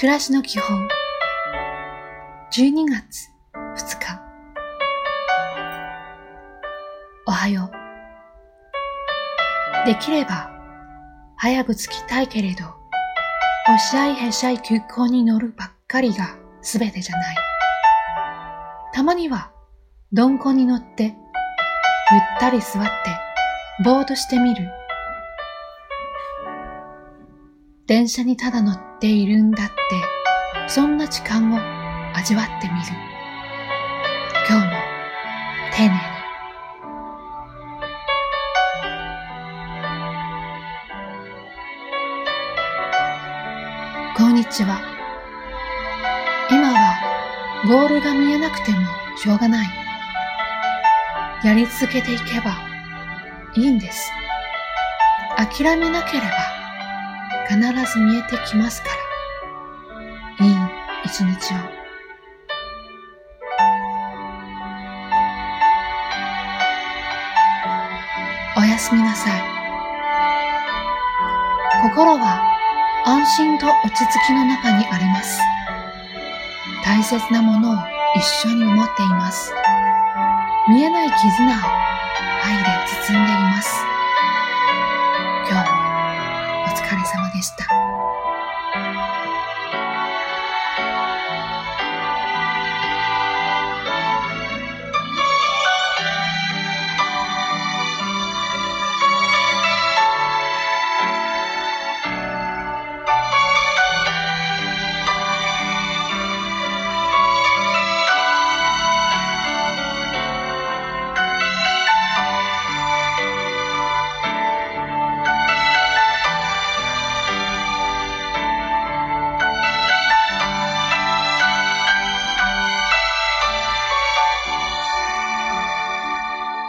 暮らしの基本。12月2日。おはよう。できれば早く着きたいけれどおしゃいへしゃい空港に乗るばっかりが全てじゃない。たまには鈍行に乗ってゆったり座ってぼーっとしてみる。電車にただ乗ってているんだって、そんな時間を味わってみる。今日も丁寧に。こんにちは。今はゴールが見えなくてもしょうがない。やり続けていけばいいんです。諦めなければ必ず見えてきますから。いい一日を。おやすみなさい。心は安心と落ち着きの中にあります。大切なものを一緒に思っています。見えない絆を愛で包んでいます。今日もお疲れ様でした。